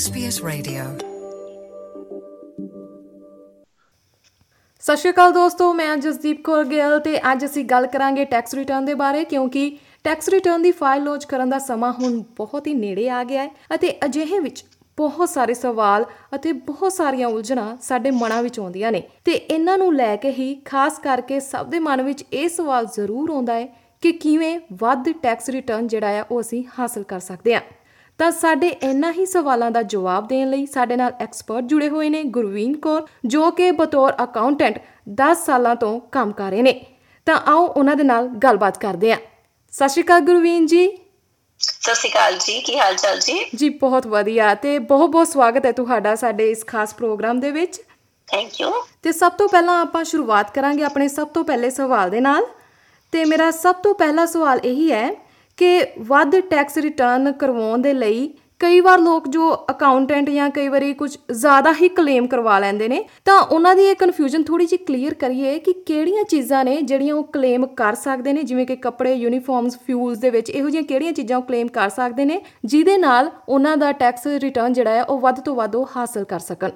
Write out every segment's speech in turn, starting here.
SBS Radio. ਸਤਿ ਸ਼੍ਰੀ ਅਕਾਲ ਦੋਸਤੋ, ਮੈਂ ਜਸਦੀਪ ਕੌਰ ਗਿੱਲ ਤੇ ਅੱਜ ਅਸੀਂ ਗੱਲ ਕਰਾਂਗੇ ਟੈਕਸ ਰਿਟਰਨ ਦੇ ਬਾਰੇ ਕਿਉਂਕਿ ਟੈਕਸ ਰਿਟਰਨ ਦੀ ਫਾਈਲ ਲੌਂਚ ਕਰਨ ਦਾ ਸਮਾਂ ਹੁਣ ਬਹੁਤ ਹੀ ਨੇੜੇ ਆ ਗਿਆ ਹੈ ਅਤੇ ਅਜਿਹੇ ਵਿੱਚ ਬਹੁਤ ਸਾਰੇ ਸਵਾਲ ਅਤੇ ਬਹੁਤ ਸਾਰੀਆਂ ਉਲਝਣਾਂ ਸਾਡੇ ਮਨਾਂ ਵਿੱਚ ਆਉਂਦੀਆਂ ਨੇ ਤੇ ਇਹਨਾਂ ਨੂੰ ਲੈ ਕੇ ਹੀ ਖਾਸ ਕਰਕੇ ਸਭ ਦੇ ਮਨ ਵਿੱਚ ਇਹ ਸਵਾਲ ਜ਼ਰੂਰ ਆਉਂਦਾ ਹੈ ਕਿ ਕਿਵੇਂ ਵੱਧ ਟੈਕਸ ਰਿਟਰਨ ਜਿਹੜਾ ਆ ਉਹ ਅਸੀਂ ਹਾਸਲ ਕਰ ਸਕਦੇ ਹਾਂ। ਤਾਂ ਸਾਡੇ ਇਹਨਾਂ ਹੀ ਸਵਾਲਾਂ ਦਾ ਜਵਾਬ ਦੇਣ ਲਈ ਸਾਡੇ ਨਾਲ ਐਕਸਪਰਟ ਜੁੜੇ ਹੋਏ ਨੇ ਗੁਰਵੀਨ ਕੌਰ ਜੋ ਕਿ ਬਤੌਰ ਅਕਾਊਂਟੈਂਟ 10 ਸਾਲਾਂ ਤੋਂ ਕੰਮ ਕਰ ਰਹੇ ਨੇ। ਤਾਂ ਆਓ ਉਹਨਾਂ ਦੇ ਨਾਲ ਗੱਲਬਾਤ ਕਰਦੇ ਹਾਂ। ਸਤਿ ਸ਼੍ਰੀ ਅਕਾਲ ਗੁਰਵੀਨ ਜੀ। ਸਤਿ ਸ਼੍ਰੀ ਅਕਾਲ ਜੀ ਕੀ ਹਾਲ ਚਾਲ ਜੀ? ਜੀ ਬਹੁਤ ਵਧੀਆ ਤੇ ਬਹੁਤ ਬਹੁਤ ਸਵਾਗਤ ਹੈ ਤੁਹਾਡਾ ਸਾਡੇ ਇਸ ਖਾਸ ਪ੍ਰੋਗਰਾਮ ਦੇ ਵਿੱਚ। ਥੈਂਕ ਯੂ ਤੇ ਸਭ ਤੋਂ ਪਹਿਲਾਂ ਆਪਾਂ ਸ਼ੁਰੂਆਤ ਕਰਾਂਗੇ ਆਪਣੇ ਸਭ ਤੋਂ ਪਹਿਲੇ ਸਵਾਲ ਦੇ ਨਾਲ। ਤੇ ਮੇਰਾ ਸਭ ਤੋਂ ਪਹਿਲਾ ਸਵਾਲ ਇਹੀ ਹੈ ਕਿ ਵੱਧ ਟੈਕਸ ਰਿਟਰਨ ਕਰਵਾਉਣ ਦੇ ਲਈ ਕਈ ਵਾਰ ਲੋਕ ਜੋ ਅਕਾਊਂਟੈਂਟ ਜਾਂ ਕਈ ਵਾਰੀ ਕੁਝ ਜ਼ਿਆਦਾ ਹੀ ਕਲੇਮ ਕਰਵਾ ਲੈਂਦੇ ਨੇ, ਤਾਂ ਉਹਨਾਂ ਦੀ ਇਹ ਕਨਫਿਊਜ਼ਨ ਥੋੜੀ ਜਿਹੀ ਕਲੀਅਰ ਕਰੀਏ ਕਿ ਕਿਹੜੀਆਂ ਚੀਜ਼ਾਂ ਨੇ ਜਿਹੜੀਆਂ ਉਹ ਕਲੇਮ ਕਰ ਸਕਦੇ ਨੇ, ਜਿਵੇਂ ਕਿ ਕੱਪੜੇ ਯੂਨੀਫਾਰਮਸ ਫਿਊਲਸ ਦੇ ਵਿੱਚ ਇਹੋ ਜਿਹੀਆਂ ਕਿਹੜੀਆਂ ਚੀਜ਼ਾਂ ਉਹ ਕਲੇਮ ਕਰ ਸਕਦੇ ਨੇ, ਜਿਹਦੇ ਨਾਲ ਉਹਨਾਂ ਦਾ ਟੈਕਸ ਰਿਟਰਨ ਜਿਹੜਾ ਹੈ ਉਹ ਵੱਧ ਤੋਂ ਵੱਧ ਉਹ ਹਾਸਲ ਕਰ ਸਕਣ।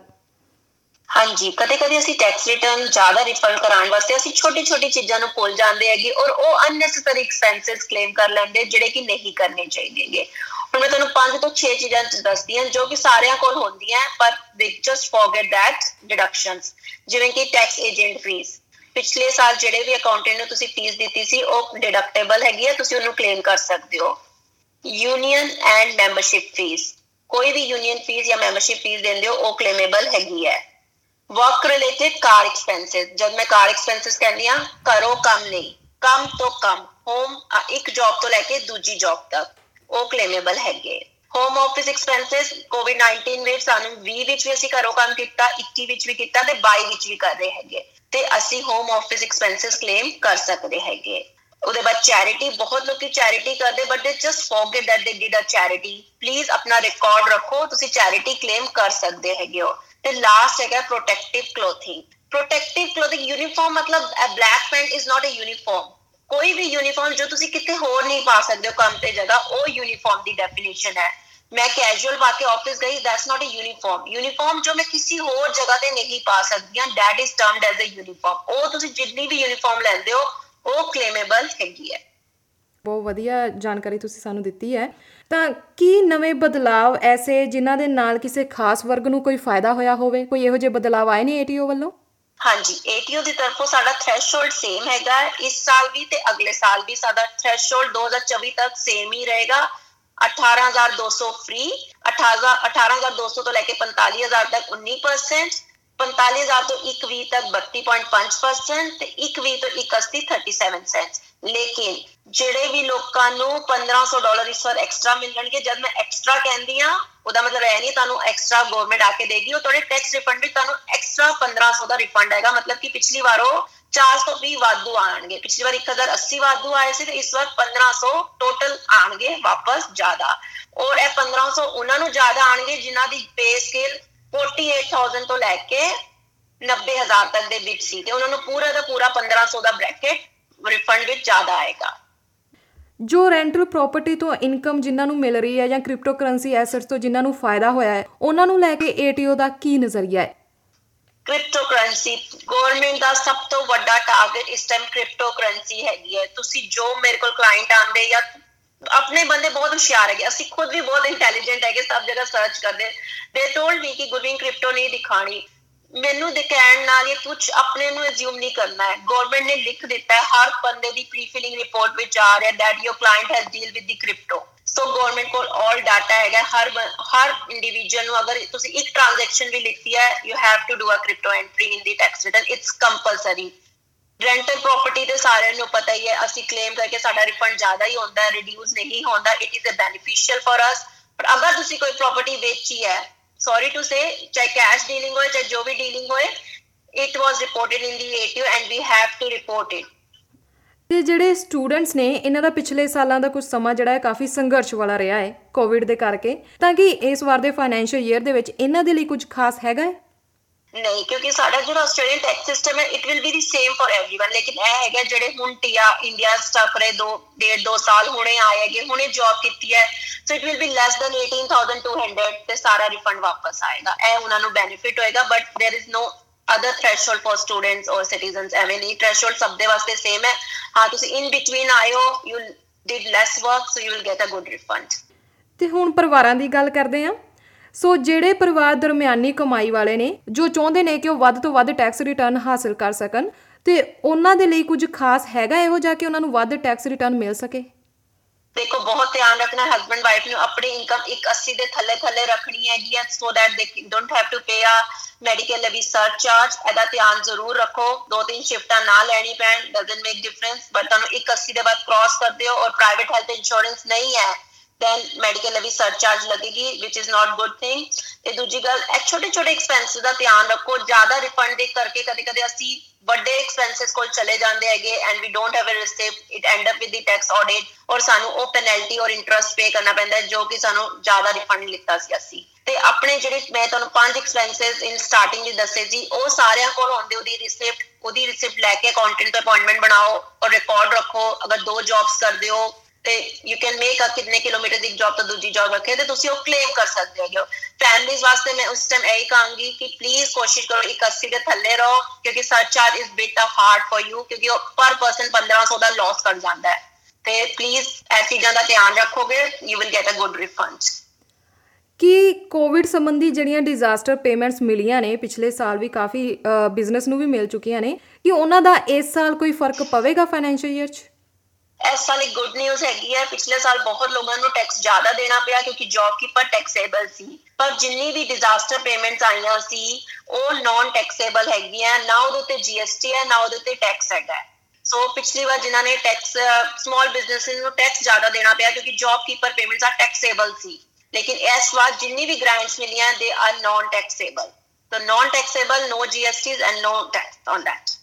ਹਾਂਜੀ ਕਦੇ ਕਦੇ ਅਸੀਂ ਟੈਕਸ ਰਿਟਰਨ ਜ਼ਿਆਦਾ ਰਿਫੰਡ ਕਰਾਉਣ ਵਾਸਤੇ ਅਸੀਂ ਛੋਟੀ ਛੋਟੀ ਚੀਜ਼ਾਂ ਨੂੰ ਭੁੱਲ ਜਾਂਦੇ ਹੈਗੇ ਔਰ ਉਹ ਅਨਨੈਸੈਸਰੀ ਐਕਸਪੈਂਸਸ ਕਲੇਮ ਕਰ ਲੈਂਦੇ ਜਿਹੜੇ ਕਿ ਨਹੀਂ ਕਰਨੇ ਚਾਹੀਦੇਗੇ ਹੁਣ ਮੈਂ ਤੁਹਾਨੂੰ ਪੰਜ ਤੋਂ 6 ਚੀਜ਼ਾਂ ਦੱਸਦੀ ਹਾਂ ਜੋ ਕਿ ਸਾਰਿਆਂ ਕੋਲ ਹੁੰਦੀਆਂ ਪਰ ਦੇ ਜਸਟ ਫੋਰਗੇਟ ਥੈਟ ਡਿਡਕਸ਼ਨਸ ਜਿਵੇਂ ਕਿ ਟੈਕਸ ਏਜੰਟ ਫੀਸ ਪਿਛਲੇ ਸਾਲ ਜਿਹੜੇ ਵੀ ਅਕਾਊਂਟੈਂਟ ਨੂੰ ਤੁਸੀਂ ਫੀਸ ਦਿੱਤੀ ਸੀ, ਉਹ ਡਿਡਕਟੇਬਲ ਹੈਗੀ ਹੈ ਤੁਸੀਂ ਉਹਨੂੰ ਕਲੇਮ ਕਰ ਸਕਦੇ ਹੋ। ਯੂਨੀਅਨ ਐਂਡ ਮੈਂਬਰਸ਼ਿਪ ਫੀਸ ਕੋਈ ਵੀ ਯੂਨੀਅਨ ਫੀਸ ਜਾਂ ਮੈਂਬਰਸ਼ਿਪ ਫੀਸ ਦਿੰਦੇ ਹੋ, ਉਹ ਕਲੇਮੇਬਲ ਹੈਗੀ ਹੈ। ਵਰਕ ਰਿਲੇਟਡ ਕਾਰ ਐਕਸਪੈਂਸਸ ਜਦ ਮੈਂ ਕਾਰ ਐਕਸਪੈਂਸਸ ਕਹਿੰਦੀ ਆ ਕਰੋ ਕੰਮ ਨਹੀਂ। ਕੰਮ ਤੋਂ ਕੰਮ। ਹੋਮ ਇੱਕ ਜੌਬ ਤੋਂ ਲੈ ਕੇ ਦੂਜੀ ਜੌਬ ਤੱਕ। ਉਹ ਕਲੇਮੇਬਲ ਹੈਗੇ। ਹੋਮ ਆਫਿਸ ਐਕਸਪੈਂਸਸ ਕੋਵਿਡ-19 ਵਿੱਚ ਸਾਨੂੰ 20 ਵਿੱਚ ਵੀ ਅਸੀਂ ਘਰੋਂ ਕੰਮ ਕੀਤਾ 21 ਵਿੱਚ ਵੀ ਕੀਤਾ ਤੇ 22 ਵਿੱਚ ਵੀ ਕਰ ਰਹੇ ਹੈਗੇ। ਤੇ ਅਸੀਂ ਹੋਮ ਆਫਿਸ ਐਕਸਪੈਂਸਸ ਕਲੇਮ ਕਰ ਸਕਦੇ ਹੈਗੇ। ਉਹਦੇ ਬਾਅਦ ਚੈਰਿਟੀ ਬਹੁਤ ਲੋਕੀ ਚੈਰਿਟੀ ਕਰਦੇ but they just forget that they did a charity please ਆਪਣਾ ਰਿਕਾਰਡ ਰੱਖੋ ਤੁਸੀਂ ਚੈਰਿਟੀ ਕਲੇਮ ਕਰ ਸਕਦੇ ਹੈਗੇ ਹੋ ਤੇ ਲਾਸਟ ਹੈਗਾ protective clothing protective clothing uniform ਮਤਲਬ black pant is not a uniform ਕੋਈ ਵੀ ਯੂਨੀਫਾਰਮ ਜੋ ਤੁਸੀਂ ਕਿਤੇ ਹੋਰ ਨਹੀਂ ਪਾ ਸਕਦੇ ਹੋ ਕੰਮ ਤੇ ਜਗ੍ਹਾ ਉਹ ਯੂਨੀਫਾਰਮ ਦੀ ਡੈਫੀਨੇਸ਼ਨ ਹੈ ਮੈਂ ਕੈਜੂਅਲ ਪਾ ਕੇ ਆਫਿਸ ਗਈ that's not a uniform uniform ਜੋ ਮੈਂ ਕਿਸੇ ਹੋਰ ਜਗ੍ਹਾ ਤੇ ਨਹੀਂ ਪਾ ਸਕਦੀ ਹਾਂ that is termed as a uniform ਉਹ ਤੁਸੀਂ ਜਿੰਨੀ ਵੀ ਯੂਨੀਫਾਰਮ ਲੈਂਦੇ ਹੋ ਉਹ ਕਲੇਮੇਬਲ ਹੈਗੀ ਹੈ। ਬਹੁਤ ਵਧੀਆ ਜਾਣਕਾਰੀ ਤੁਸੀਂ ਸਾਨੂੰ ਦਿੱਤੀ ਹੈ। ਤਾਂ ਕੀ ਨਵੇਂ ਬਦਲਾਵ ਐਸੇ ਜਿਨ੍ਹਾਂ ਦੇ ਨਾਲ ਕਿਸੇ ਖਾਸ ਵਰਗ ਨੂੰ ਕੋਈ ਫਾਇਦਾ ਹੋਇਆ ਹੋਵੇ? ਕੋਈ ਇਹੋ ਜਿਹੇ ਬਦਲਾਵ ਆਏ ਨੇ ਏਟੀਓ ਵੱਲੋਂ? ਹਾਂਜੀ ਏਟੀਓ ਦੀ ਤਰਫੋਂ ਸਾਡਾ ਥ੍ਰੈਸ਼ਹੋਲਡ ਸੇਮ ਹੈਗਾ। ਇਸ ਸਾਲ ਵੀ ਤੇ ਅਗਲੇ ਸਾਲ ਵੀ ਸਾਡਾ ਥ੍ਰੈਸ਼ਹੋਲਡ 2024 ਤੱਕ ਸੇਮ ਹੀ ਰਹੇਗਾ। 18200 ਫ੍ਰੀ 18200 ਤੋਂ ਲੈ ਕੇ 45000 ਤੱਕ 19% 45000 ਤੋਂ 120 ਤੱਕ 32.5% ਤੇ 120 ਤੋਂ 180 37 ਸੈਂਟ ਲੇਕਿਨ ਜਿਹੜੇ ਵੀ ਲੋਕਾਂ ਨੂੰ 1500 ਡਾਲਰ ਇਸ ਵਾਰ ਐਕਸਟਰਾ ਮਿਲਣਗੇ, ਜਦ ਮੈਂ ਐਕਸਟਰਾ ਕਹਿੰਦੀ ਆ ਉਹਦਾ ਮਤਲਬ ਇਹ ਨਹੀਂ ਤੁਹਾਨੂੰ ਐਕਸਟਰਾ ਗਵਰਨਮੈਂਟ ਆ ਕੇ ਦੇਗੀ, ਉਹ ਤੁਹਾਡੇ ਟੈਕਸ ਰਿਫੰਡ ਵਿੱਚ ਤੁਹਾਨੂੰ ਐਕਸਟਰਾ 1500 ਦਾ ਰਿਫੰਡ ਆਏਗਾ ਮਤਲਬ ਕਿ ਪਿਛਲੀ ਵਾਰ ਉਹ 420 ਵਾਧੂ ਆਣਗੇ ਪਿਛਲੀ ਵਾਰ 1080 ਵਾਧੂ ਆਏ ਸੀ ਤੇ ਇਸ ਵਾਰ 1500 ਟੋਟਲ ਆਣਗੇ ਵਾਪਸ ਜ਼ਿਆਦਾ। ਔਰ ਇਹ 1500 ਉਹਨਾਂ ਨੂੰ ਜ਼ਿਆਦਾ ਆਣਗੇ ਜਿਨ੍ਹਾਂ ਦੀ ਪੇ ਸਕੇਲ 48000 ਤੋਂ ਲੈ ਕੇ 90000 ਤੱਕ ਦੇ ਵਿੱਚ ਸੀ ਤੇ ਉਹਨਾਂ ਨੂੰ ਪੂਰਾ ਦਾ ਪੂਰਾ 1500 ਦਾ ਬ੍ਰੈਕਟ ਰਿਫੰਡ ਵਿੱਚ ਜ਼ਿਆਦਾ ਆਏਗਾ। ਜੋ ਰੈਂਟਲ ਪ੍ਰਾਪਰਟੀ ਤੋਂ ਇਨਕਮ ਜਿਨ੍ਹਾਂ ਨੂੰ ਮਿਲ ਰਹੀ ਹੈ ਜਾਂ ਕ੍ਰਿਪਟੋਕਰੰਸੀ ਐਸੈਟਸ ਤੋਂ ਜਿਨ੍ਹਾਂ ਨੂੰ ਫਾਇਦਾ ਹੋਇਆ ਹੈ ਉਹਨਾਂ ਨੂੰ ਲੈ ਕੇ ਏਟੀਓ ਦਾ ਕੀ ਨਜ਼ਰੀਆ ਹੈ? ਕ੍ਰਿਪਟੋਕਰੰਸੀ ਗਵਰਨਮੈਂਟ ਦਾ ਸਭ ਤੋਂ ਵੱਡਾ ਟਾਰਗੇਟ ਇਸ ਟਾਈਮ ਕ੍ਰਿਪਟੋਕਰੰਸੀ ਹੈਗੀ ਹੈ। ਤੁਸੀਂ ਜੋ ਮੇਰੇ ਕੋਲ ਕਲਾਇੰਟ ਆਂਦੇ ਜਾਂ ਆਪਣੇ ਬੰਦੇ ਬਹੁਤ ਹੁਸ਼ਿਆਰ ਹੈਗੇ ਅਸੀਂ ਖੁਦ ਵੀ ਬਹੁਤ ਇੰਟੈਲੀਜੈਂਟ ਹੈਗੇ, ਸਭ ਜਗ੍ਹਾ ਸਰਚ ਕਰਦੇ। ਦੇ ਟੋਲਡ ਮੀ ਕਿ ਗੁਰਵਿੰਗ ਕ੍ਰਿਪਟੋ ਨਹੀਂ ਦਿਖਾਣੀ। ਮੈਨੂੰ ਦੇ ਕਹਿਣ ਨਾਲ ਇਹ ਕੁਝ ਆਪਣੇ ਨੂੰ ਅਸਿਊਮ ਨਹੀਂ ਕਰਨਾ ਹੈ। ਗਵਰਨਮੈਂਟ ਨੇ ਲਿਖ ਦਿੱਤਾ ਹੈ, ਹਰ ਬੰਦੇ ਦੀ ਪ੍ਰੀ ਫਿਲਿੰਗ ਰਿਪੋਰਟ ਵਿੱਚ ਆ ਰਿਹਾ that your client has deal with the crypto so government ਕੋਲ ਆਲ ਡਾਟਾ ਹੈਗਾ ਹਰ ਹਰ ਇੰਡੀਵਿਜੂਅਲ ਨੂੰ ਅਗਰ ਤੁਸੀਂ ਇੱਕ ਟ੍ਰਾਂਜੈਕਸ਼ਨ ਵੀ ਲਿਖੀ ਹੈ you have to do a crypto entry in the tax return it's compulsory rental property ਤੇ ਸਾਰਿਆਂ ਨੂੰ ਪਤਾ ਹੀ ਹੈ, ਅਸੀਂ ਕਲੇਮ ਕਰਕੇ ਸਾਡਾ ਰਿਫੰਡ ਜ਼ਿਆਦਾ ਹੀ ਹੁੰਦਾ ਹੈ ਰਿਡਿਊਸ ਨਹੀਂ ਹੁੰਦਾ it is a beneficial for us ਪਰ ਅਗਰ ਤੁਸੀਂ ਕੋਈ ਪ੍ਰਾਪਰਟੀ ਵੇਚੀ ਹੈ ਸੌਰੀ ਟੂ ਸੇ ਚਾਹੇ ਕੈਸ਼ ਡੀਲਿੰਗ ਹੋਏ, ਚਾਹੇ ਜੋ ਵੀ ਡੀਲਿੰਗ ਹੋਏ it was reported in the ATO and we have to report it ਤੇ ਜਿਹੜੇ ਸਟੂਡੈਂਟਸ ਨੇ, ਇਹਨਾਂ ਦਾ ਪਿਛਲੇ ਸਾਲਾਂ ਦਾ ਕੁਝ ਸਮਾਂ ਜਿਹੜਾ ਹੈ, ਕਾਫੀ ਸੰਘਰਸ਼ ਵਾਲਾ ਰਿਹਾ ਹੈ ਕੋਵਿਡ ਦੇ ਕਰਕੇ, ਤਾਂ ਕਿ ਇਸ ਵਾਰ ਦੇ ਫਾਈਨੈਂਸ਼ੀਅਲ ਈਅਰ ਦੇ ਵਿੱਚ ਇਹਨਾਂ ਦੇ ਲਈ ਕੁਝ ਖਾਸ ਹੈਗਾ ਹੈ? ਨਹੀਂ, ਕਿਉਂਕਿ ਸਾਡਾ ਜਿਹੜਾ ਆਸਟ੍ਰੇਲੀਅਨ ਟੈਕਸ ਸਿਸਟਮ ਹੈ it will be the same for everyone ਲੇਕਿਨ ਇਹ ਹੈਗਾ, ਜਿਹੜੇ ਹੁਣ ਟੀਆ ਇੰਡੀਆ ਸਟਾਪ ਰਹੇ, ਦੋ, ਡੇਢ, ਦੋ ਸਾਲ ਹੋਣੇ ਆਏ ਹੈਗੇ, ਹੁਣੇ ਜੌਬ ਕੀਤੀ ਹੈ so it will be less than 18200 ਤੇ ਸਾਰਾ ਰਿਫੰਡ ਵਾਪਸ ਆਏਗਾ। ਇਹ ਉਹਨਾਂ ਨੂੰ ਬੈਨੀਫਿਟ ਹੋਏਗਾ but there is no other threshold for students or citizens ਐਵੇਂ ਨਹੀਂ। ਥ੍ਰੈਸ਼ਹੋਲਡ ਸਭ ਦੇ ਵਾਸਤੇ ਸੇਮ ਹੈ। ਹਾਂ, ਤੁਸੀਂ ਇਨ ਬਿਟਵੀਨ ਆਇਓ you did less work so you will get a good refund ਤੇ ਹੁਣ ਪਰਿਵਾਰਾਂ ਦੀ ਗੱਲ ਕਰਦੇ ਆਂ ਸੋ ਜਿਹੜੇ ਪਰਿਵਾਰ ਦਰਮਿਆਨੀ ਕਮਾਈ ਵਾਲੇ ਨੇ, ਜੋ ਚਾਹੁੰਦੇ ਨੇ ਕਿ ਉਹ ਵੱਧ ਤੋਂ ਵੱਧ ਟੈਕਸ ਰਿਟਰਨ ਹਾਸਲ ਕਰ ਸਕਣ, ਤੇ ਉਹਨਾਂ ਦੇ ਲਈ ਕੁਝ ਖਾਸ ਹੈਗਾ ਇਹੋ ਜਿਹਾ ਕਿ ਉਹਨਾਂ ਨੂੰ ਵੱਧ ਟੈਕਸ ਰਿਟਰਨ ਮਿਲ ਸਕੇ? ਦੇਖੋ, ਬਹੁਤ ਧਿਆਨ ਰੱਖਣਾ ਹਸਬੰਡ ਵਾਈਫ ਨੂੰ, ਆਪਣੀ ਇਨਕਮ 180 ਦੇ ਥੱਲੇ ਥੱਲੇ ਰੱਖਣੀ ਹੈਗੀ ਹੈ so that they don't have to pay a medical levy surcharge ਇਹਦਾ ਧਿਆਨ ਜ਼ਰੂਰ ਰੱਖੋ, ਦੋ ਤਿੰਨ ਸ਼ਿਫਟਾਂ ਨਾ ਲੈਣੀ ਪੈਣ ਡਸਨਟ ਮੇਕ ਡਿਫਰੈਂਸ ਬਟ ਤੁਹਾਨੂੰ 180 ਦੇ ਬਾਅਦ ਕ੍ਰਾਸ ਕਰਦੇ ਹੋ ਔਰ ਪ੍ਰਾਈਵੇਟ ਹੈਲਥ ਇੰਸ਼ੋਰੈਂਸ ਨਹੀਂ ਹੈ। Then medical levy surcharge ਲੱਗੇਗੀ which is not good thing. ਤੇ ਦੂਜੀ ਗੱਲ ਇਹ ਛੋਟੇ ਛੋਟੇ ਐਕਸਪੈਂਸਸ ਦਾ ਧਿਆਨ ਰੱਖੋ ਜ਼ਿਆਦਾ ਰਿਫੰਡ ਦੇ ਕਰਕੇ ਕਦੇ ਕਦੇ ਅਸੀਂ ਵੱਡੇ ਐਕਸਪੈਂਸਸ ਕੋਲ ਚਲੇ ਜਾਂਦੇ ਹੈਗੇ and we don't have a receipt it end up with the tax audit or ਸਾਨੂੰ ਉਹ ਪੈਨਲਟੀ ਔਰ ਇੰਟਰਸਟ ਪੇ ਕਰਨਾ ਪੈਂਦਾ ਹੈ ਜੋ ਕਿ ਸਾਨੂੰ ਜ਼ਿਆਦਾ ਰਿਫੰਡ ਲਿੱਤਾ ਸੀ ਅਸੀਂ ਤੇ ਆਪਣੇ ਜਿਹੜੇ ਮੈਂ ਤੁਹਾਨੂੰ ਪੰਜ ਐਕਸਪੈਂਸਸ ਇਨ ਸਟਾਰਟਿੰਗ ਦੇ ਦੱਸੇ ਸੀ ਉਹ ਸਾਰਿਆਂ ਕੋਲ ਹੁੰਦੇ ਉਹਦੀ ਰਿਸਿਪਟ ਉਹਦੀ ਰਿਸਿਪਟ ਲੈ ਕੇ ਅਕਾਊਂਟੈਂਟ ਤੋਂ ਅਪਾਇੰਟਮੈਂਟ ਬਣਾਓ ਔਰ ਰਿਕਾਰਡ ਰੱਖੋ ਅਗਰ ਦੋ ਜੌਬਸ ਕਰਦੇ ਹੋ ਤੇ ਯੂ ਕੈਨ ਮੇਕ ਅ ਕਿੰਨੇ ਕਿਲੋਮੀਟਰ ਦੀ ਜੌਬ ਤੋਂ ਦੂਜੀ ਜੌਬ ਰੱਖੇ, ਤੇ ਤੁਸੀਂ ਉਹ ਕਲੇਮ ਕਰ ਸਕਦੇ ਹੋ। ਫੈਮਲੀਜ਼ ਵਾਸਤੇ ਮੈਂ ਉਸ ਟਾਈਮ ਇਹੀ ਕਹਾਂਗੀ ਕਿ ਪਲੀਜ਼ ਕੋਸ਼ਿਸ਼ ਕਰੋ 81 ਦੇ ਥੱਲੇ ਰਹੋ, ਕਿਉਂਕਿ surcharge is bit a hard for you ਕਿਉਂਕਿ ਉਹ ਪਰ ਪਰਸਨ 1500 ਦਾ ਲਾਸ ਕਰ ਜਾਂਦਾ ਹੈ। ਤੇ ਪਲੀਜ਼ ਇਹ ਚੀਜ਼ਾਂ ਦਾ ਧਿਆਨ ਰੱਖੋਗੇ you will get a good refund ਕਿ ਕੋਵਿਡ ਸੰਬੰਧੀ ਜਿਹੜੀਆਂ ਡਿਜ਼ਾਸਟਰ ਪੇਮੈਂਟਸ ਮਿਲੀਆਂ ਨੇ, ਪਿਛਲੇ ਸਾਲ ਵੀ ਕਾਫੀ ਬਿਜ਼ਨਸ ਨੂੰ ਵੀ ਮਿਲ ਚੁੱਕੀਆਂ ਨੇ, ਕਿ ਉਹਨਾਂ ਦਾ ਇਸ ਸਾਲ ਕੋਈ ਫ਼ਰਕ ਪਵੇਗਾ ਫਾਈਨੈਂਸ਼ੀਅਲ ਈਅਰ 'ਚ? ਇਸ ਸਾਲ ਇੱਕ ਗੁੱਡ ਨਿਊਜ਼ ਹੈਗੀ ਹੈ। ਪਿਛਲੇ ਸਾਲ ਬਹੁਤ ਲੋਕਾਂ ਨੂੰ ਟੈਕਸ ਜ਼ਿਆਦਾ ਦੇਣਾ ਪਿਆ ਕਿਉਂਕਿ ਜੌਬ ਕੀਪਰ ਟੈਕਸੇਬਲ ਸੀ। ਪਰ ਜਿੰਨੀ ਵੀ ਡਿਜ਼ਾਸਟਰ ਪੇਮੈਂਟਸ ਆਈਆਂ ਸੀ, ਉਹ ਨਾਨ ਟੈਕਸੇਬਲ ਹੈਗੀਆਂ ਨਾ ਉਹਦੇ ਉੱਤੇ ਜੀਐਸਟੀ ਹੈ, ਨਾ ਉਹਦੇ ਉੱਤੇ ਟੈਕਸ ਹੈਗਾ ਸੋ ਪਿਛਲੀ ਵਾਰ ਜਿਨ੍ਹਾਂ ਨੇ ਟੈਕਸ ਸਮਾਲ ਬਿਜ਼ਨੈਸਸ ਨੂੰ ਟੈਕਸ ਜ਼ਿਆਦਾ ਦੇਣਾ ਪਿਆ ਕਿਉਂਕਿ ਜੌਬ ਕੀਪਰ ਪੇਮੈਂਟਸ ਆ ਟੈਕਸੇਬਲ ਸੀ। ਲੇਕਿਨ ਇਸ ਵਾਰ ਜਿੰਨੀ ਵੀ ਗ੍ਰਾਂਟਸ ਮਿਲੀਆਂ they are non taxable so non taxable, no gsts and no tax on that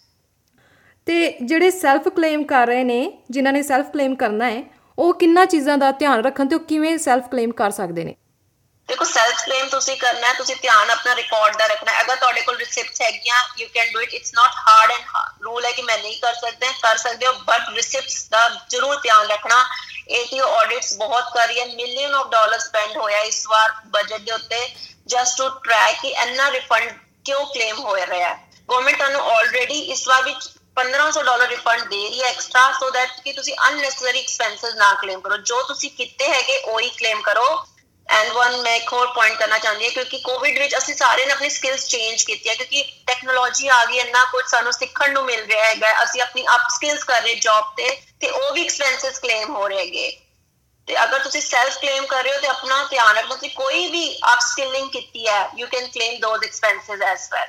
ਤੇ ਜਿਹੜੇ ਸੈਲਫ ਕਲੇਮ ਕਰ ਰਹੇ ਨੇ, ਜਿਨ੍ਹਾਂ ਨੇ ਸੈਲਫ ਕਲੇਮ ਕਰਨਾ ਹੈ, ਉਹ ਕਿੰਨਾ ਚੀਜ਼ਾਂ ਦਾ ਧਿਆਨ ਰੱਖਣ ਤੇ ਉਹ ਕਿਵੇਂ ਸੈਲਫ ਕਲੇਮ ਕਰ ਸਕਦੇ ਨੇ? ਦੇਖੋ ਸੈਲਫ ਕਲੇਮ ਤੁਸੀਂ ਕਰਨਾ ਹੈ, ਤੁਸੀਂ ਧਿਆਨ ਆਪਣਾ ਰਿਕਾਰਡ ਦਾ ਰੱਖਣਾ ਹੈ। ਅਗਰ ਤੁਹਾਡੇ ਕੋਲ ਰਿਸਿਪਟਸ ਹੈਗੀਆਂ you can do it it's not hard and rule ਹੈ ਕਿ ਮੈਂ ਨਹੀਂ ਕਰ ਸਕਦਾ, ਕਰ ਸਕਦੇ ਹੋ ਬਟ ਰਿਸਿਪਟਸ ਦਾ ਜ਼ਰੂਰ ਧਿਆਨ ਰੱਖਣਾ। ਏਟੀਓ ਆਡਿਟਸ ਬਹੁਤ ਕਰ ਰਹੀ ਹੈ। ਮਿਲੀਅਨ ਆਫ ਡਾਲਰ ਸਪੈਂਡ ਹੋਇਆ ਇਸ ਵਾਰ ਬਜਟ ਦੇ ਉੱਤੇ ਜਸਟ ਟੂ ਟਰੈਕ ਕਿ ਇੰਨਾ ਰਿਫੰਡ ਕਿਉਂ ਕਲੇਮ ਹੋ ਰਿਹਾ ਹੈ। ਗਵਰਨਮੈਂਟ ਤੁਹਾਨੂੰ ਆਲਰੇਡੀ ਇਸ ਵਾਰ ਵਿੱਚ 1500 ਡਾਲਰ ਰਿਫੰਡ ਦੇ ਰਹੀ ਹੈ ਐਕਸਟਰਾ ਸੋ ਦੈਟ ਕਿ ਤੁਸੀਂ ਅਨਨੈਸੈਸਰੀ ਐਕਸਪੈਂਸਸ ਨਾ ਕਲੇਮ ਕਰੋ। ਜੋ ਤੁਸੀਂ ਕੀਤੇ ਹੈਗੇ, ਉਹੀ ਕਲੇਮ ਕਰੋ। ਐਂਡ ਵਨ ਮੈਂ ਇੱਕ ਹੋਰ ਪੁਆਇੰਟ ਕਰਨਾ ਚਾਹੁੰਦੀ ਹਾਂ, ਕਿਉਂਕਿ ਕੋਵਿਡ ਵਿੱਚ ਅਸੀਂ ਸਾਰੇ ਨੇ ਆਪਣੀ ਸਕਿੱਲਸ ਚੇਂਜ ਕੀਤੀਆਂ, ਕਿਉਂਕਿ ਟੈਕਨੋਲੋਜੀ ਆ ਗਈ, ਇੰਨਾ ਕੁਝ ਸਾਨੂੰ ਸਿੱਖਣ ਨੂੰ ਮਿਲ ਰਿਹਾ ਹੈਗਾ। ਅਸੀਂ ਆਪਣੀ ਅਪ ਸਕਿੱਲਸ ਕਰ ਰਹੇ ਜੌਬ ਤੇ ਤੇ ਉਹ ਵੀ ਐਕਸਪੈਂਸਸ ਕਲੇਮ ਹੋ ਰਹੇ ਹੈਗੇ। ਤੇ ਅਗਰ ਤੁਸੀਂ ਸੈਲਫ ਕਲੇਮ ਕਰ ਰਹੇ ਹੋ, ਤੇ ਆਪਣਾ ਧਿਆਨ ਰੱਖੋ ਕਿ ਕੋਈ ਵੀ ਅਪ ਸਕਿਲਿੰਗ ਕੀਤੀ ਹੈ you can claim those expenses as well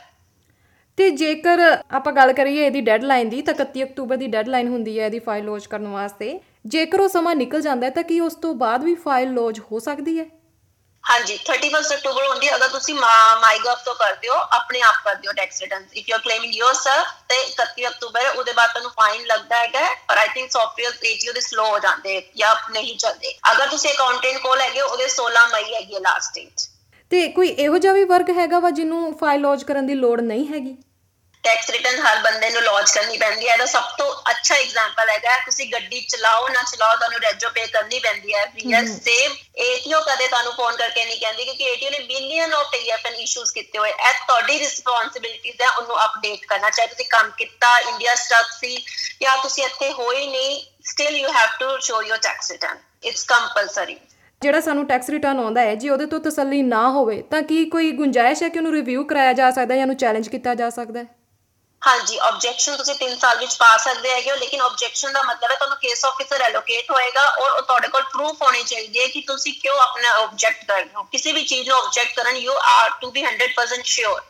ਤੇ ਜੇਕਰ ਆਪਾਂ ਗੱਲ ਕਰੀਏ ਇਹਦੀ ਡੈਡਲਾਈਨ ਦੀ, ਤਾਂ 31 ਅਕਤੂਬਰ ਦੀ ਡੈਡਲਾਈਨ ਹੁੰਦੀ ਹੈ ਇਹਦੀ ਫਾਈਲ ਲੌਂਚ ਕਰਨ ਵਾਸਤੇ। ਜੇਕਰ ਉਹ ਸਮਾਂ ਨਿਕਲ ਜਾਂਦਾ ਹੈ, ਤਾਂ ਕੀ ਉਸ ਤੋਂ ਬਾਅਦ ਵੀ ਫਾਈਲ ਲੌਂਚ ਹੋ ਸਕਦੀ ਹੈ? ਹਾਂਜੀ 31 ਅਕਤੂਬਰ ਹੁੰਦੀ ਹੈ। ਅਗਰ ਤੁਸੀਂ ਮਾਈਗਵ ਤੋਂ ਕਰਦੇ ਹੋ, ਆਪਣੇ ਆਪ ਕਰਦੇ ਹੋ tax return if you are claiming yourself ਤੇ 31 ਅਕਤੂਬਰ, ਉਹਦੇ ਬਾਅਦ ਤੁਹਾਨੂੰ ਫਾਈਨ ਲੱਗਦਾ ਹੈਗਾ ਪਰ ਆਈ ਥਿੰਕ ਸੌਫਟਵੇਅਰ ਏਟੀਓ ਦੇ ਸਲੋ ਹੋ ਜਾਂਦੇ ਜਾਂ ਨਹੀਂ ਚੱਲਦੇ। ਅਗਰ ਤੁਸੀਂ ਅਕਾਊਂਟੈਂਟ ਕੋਲ ਹੈਗੇ ਉਹਦੇ 16 ਮਈ ਹੈਗੀ ਲਾਸਟ ਡੇਟ ਤੇ ਕੋਈ ਇਹੋ ਜਿਹਾ ਵੀ ਵਰਗ ਹੈਗਾ ਵਾ ਜਿਹਨੂੰ ਫਾਈਲ ਲੌਂਚ ਕਰਨ ਦੀ ਲੋੜ ਨਹੀਂ ਹੈਗੀ? ਟੈਕਸ ਰਿਟਰਨ ਹਰ ਬੰਦੇ ਨੂੰ ਲੌਂਚ ਕਰਨੀ ਪੈਂਦੀ ਹੈ। ਇਹਦਾ ਸਭ ਤੋਂ ਅੱਛਾ ਐਗਜ਼ਾਮਪਲ ਹੈਗਾ ਤੁਸੀਂ ਗੱਡੀ ਚਲਾਓ ਨਾ ਚਲਾਓ ਤੁਹਾਨੂੰ ਰੈਜੋ ਪੇ ਕਰਨੀ ਪੈਂਦੀ ਹੈ। ਯੈਸ ਸੇਮ ਏਟੀਓ ਕਦੇ ਤੁਹਾਨੂੰ ਫੋਨ ਕਰਕੇ ਨਹੀਂ ਕਹਿੰਦੀ ਕਿਉਂਕਿ ਏਟੀਓ ਨੇ ਮਿਲੀਅਨ ਆਫ ਟੀਐਫਐਨ ਇਸ਼ੂਜ਼ ਕੀਤੇ ਹੋਏ। ਐ ਤੁਹਾਡੀ ਰਿਸਪੌਂਸਿਬਿਲਟੀਜ਼ ਹੈ ਉਹਨੂੰ ਅਪਡੇਟ ਕਰਨਾ। ਚਾਹੇ ਤੁਸੀਂ ਕੰਮ ਕੀਤਾ ਇੰਡੀਆ ਸਟਕ ਸੀ ਜਾਂ ਤੁਸੀਂ ਇੱਥੇ ਹੋਈ ਨਹੀਂ still you have to show your tax return it's compulsory ਜਿਹੜਾ ਸਾਨੂੰ ਟੈਕਸ ਰਿਟਰਨ ਆਉਂਦਾ ਹੈ, ਜੇ ਉਹਦੇ ਤੋਂ ਤਸੱਲੀ ਨਾ ਹੋਵੇ, ਤਾਂ ਕੀ ਕੋਈ ਗੁੰਜਾਇਸ਼ ਹੈ ਕਿ ਉਹਨੂੰ ਰਿਵਿਊ ਕਰਾਇਆ ਜਾ ਸਕਦਾ ਹੈ ਜਾਂ ਉਹਨੂੰ ਚੈਲੰਜ ਕੀਤਾ ਜਾ ਸਕਦਾ ਹੈ? ਹਾਂਜੀ ਆਬਜੈਕਸ਼ਨ ਤੁਸੀਂ 3 ਸਾਲ ਵਿੱਚ ਪਾ ਸਕਦੇ ਹੈਗੇ ਹੋ, ਲੇਕਿਨ ਆਬਜੈਕਸ਼ਨ ਦਾ ਮਤਲਬ ਹੈ ਤੁਹਾਨੂੰ ਕੇਸ ਆਫੀਸਰ ਐਲੋਕੇਟ ਹੋਏਗਾ ਔਰ ਤੁਹਾਡੇ ਕੋਲ ਪ੍ਰੂਫ ਹੋਣੀ ਚਾਹੀਦੀ ਹੈ ਕਿ ਤੁਸੀਂ ਕਿਉਂ ਆਪਣਾ ਆਬਜੈਕਟ ਕਰ ਰਹੇ ਹੋ। ਕਿਸੇ ਵੀ ਚੀਜ਼ ਨੂੰ ਆਬਜੈਕਟ ਕਰਨ you are to be 100% sure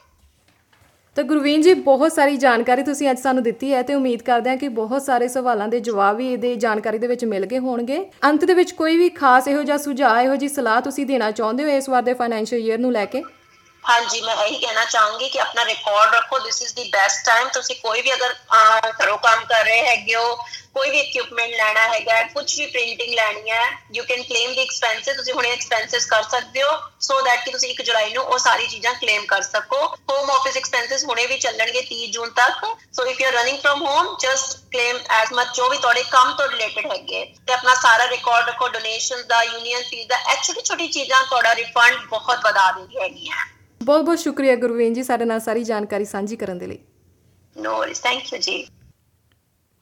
ਤਾਂ ਗੁਰਵੀਨ ਜੀ, ਬਹੁਤ ਸਾਰੀ ਜਾਣਕਾਰੀ ਤੁਸੀਂ ਅੱਜ ਸਾਨੂੰ ਦਿੱਤੀ ਹੈ ਤੇ ਉਮੀਦ ਕਰਦੇ ਹਾਂ ਕਿ ਬਹੁਤ ਸਾਰੇ ਸਵਾਲਾਂ ਦੇ ਜਵਾਬ ਵੀ ਇਹਦੇ ਜਾਣਕਾਰੀ ਦੇ ਵਿੱਚ ਮਿਲ ਗਏ ਹੋਣਗੇ। ਅੰਤ ਦੇ ਵਿੱਚ ਕੋਈ ਵੀ ਖਾਸ ਇਹੋ ਜਿਹਾ ਸੁਝਾਅ, ਇਹੋ ਜੀ ਸਲਾਹ ਤੁਸੀਂ ਦੇਣਾ ਚਾਹੁੰਦੇ ਹੋ ਇਸ ਵਾਰ ਦੇ ਫਾਈਨੈਂਸ਼ੀਅਲ ਈਅਰ ਨੂੰ ਲੈ ਕੇ? ਹਾਂਜੀ, ਮੈਂ ਇਹੀ ਕਹਿਣਾ ਚਾਹੂੰਗੀ ਕਿ ਆਪਣਾ ਰਿਕਾਰਡ ਰੱਖੋ this is the best time ਤੁਸੀਂ ਕੋਈ ਵੀ ਅਗਰ ਘਰੋਂ ਕੰਮ ਕਰ ਰਹੇ ਹੈਗੇ ਹੋ, ਕੋਈ ਵੀ ਇਕਵਿਪਮੈਂਟ ਲੈਣਾ ਹੈਗਾ ਕੁਝ ਵੀ ਪ੍ਰਿੰਟਿੰਗ ਲੈਣੀ ਹੈ you can claim the expenses ਤੁਸੀਂ ਹੁਣੇ ਐਕਸਪੈਂਸਸ ਕਰ ਸਕਦੇ ਹੋ ਸੋ ਦੈਟ ਕਿ ਤੁਸੀਂ 1 ਜੁਲਾਈ ਨੂੰ ਉਹ ਸਾਰੀ ਚੀਜ਼ਾਂ ਕਲੇਮ ਕਰ ਸਕੋ। ਹੋਮ ਆਫਿਸ ਐਕਸਪੈਂਸਸ ਹੁਣੇ ਵੀ ਚੱਲਣਗੇ 30 ਜੂਨ ਤੱਕ। So if you are running from home just claim as much ਜੋ ਵੀ ਤੁਹਾਡੇ ਕੰਮ ਤੋਂ ਰਿਲੇਟਡ ਹੈਗੇ। ਤੇ ਆਪਣਾ ਸਾਰਾ ਰਿਕਾਰਡ ਰੱਖੋ ਡੋਨੇਸ਼ਨਸ ਦਾ ਯੂਨੀਅਨ ਫੀਸ ਦਾ। ਇਹ ਛੋਟੀ ਛੋਟੀ ਚੀਜ਼ਾਂ ਤੁਹਾਡਾ ਰਿਫੰਡ ਬਹੁਤ ਵਧਾ ਦਿੰਦੀ ਹੈਗੀਆਂ ਬਹੁਤ ਬਹੁਤ ਸ਼ੁਕਰੀਆ ਗੁਰਵੀਨ ਜੀ ਸਾਡੇ ਨਾਲ ਸਾਰੀ ਜਾਣਕਾਰੀ ਸਾਂਝੀ ਕਰਨ ਦੇ ਲਈ। ਨੋ ਵਰੀਜ਼ ਥੈਂਕ ਯੂ ਜੀ।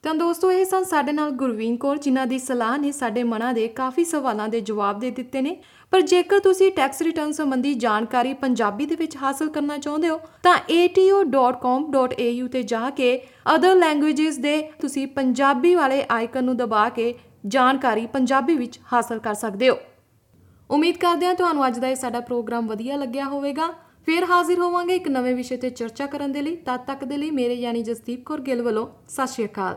ਤਾਂ ਦੋਸਤੋ, ਇਹ ਸਨ ਸਾਡੇ ਨਾਲ ਗੁਰਵੀਨ ਕੌਰ, ਜਿਨ੍ਹਾਂ ਦੀ ਸਲਾਹ ਨੇ ਸਾਡੇ ਮਨਾਂ ਦੇ ਕਾਫੀ ਸਵਾਲਾਂ ਦੇ ਜਵਾਬ ਦੇ ਦਿੱਤੇ ਨੇ। ਪਰ ਜੇਕਰ ਤੁਸੀਂ ਟੈਕਸ ਰਿਟਰਨ ਸੰਬੰਧੀ ਜਾਣਕਾਰੀ ਪੰਜਾਬੀ ਦੇ ਵਿੱਚ ਹਾਸਲ ਕਰਨਾ ਚਾਹੁੰਦੇ ਹੋ, ਤਾਂ ato.com.au ਤੇ ਜਾ ਕੇ ਅਦਰ ਲੈਂਗੁਏਜਸ ਦੇ ਤੁਸੀਂ ਪੰਜਾਬੀ ਵਾਲੇ ਆਈਕਨ ਨੂੰ ਦਬਾ ਕੇ ਜਾਣਕਾਰੀ ਪੰਜਾਬੀ ਵਿੱਚ ਹਾਸਲ ਕਰ ਸਕਦੇ ਹੋ। ਉਮੀਦ ਕਰਦੇ ਹਾਂ ਤੁਹਾਨੂੰ ਅੱਜ ਦਾ ਇਹ ਸਾਡਾ ਪ੍ਰੋਗਰਾਮ ਵਧੀਆ ਲੱਗਿਆ ਹੋਵੇਗਾ। ਫਿਰ ਹਾਜ਼ਰ ਹੋਵਾਂਗੇ ਇੱਕ ਨਵੇਂ ਵਿਸ਼ੇ ਤੇ ਚਰਚਾ ਕਰਨ ਦੇ ਲਈ। ਤਦ ਤੱਕ ਦੇ ਲਈ ਮੇਰੇ ਯਾਨੀ ਜਸਦੀਪ ਕੌਰ ਗਿੱਲ ਵੱਲੋਂ ਸਤਿ ਸ਼੍ਰੀ ਅਕਾਲ।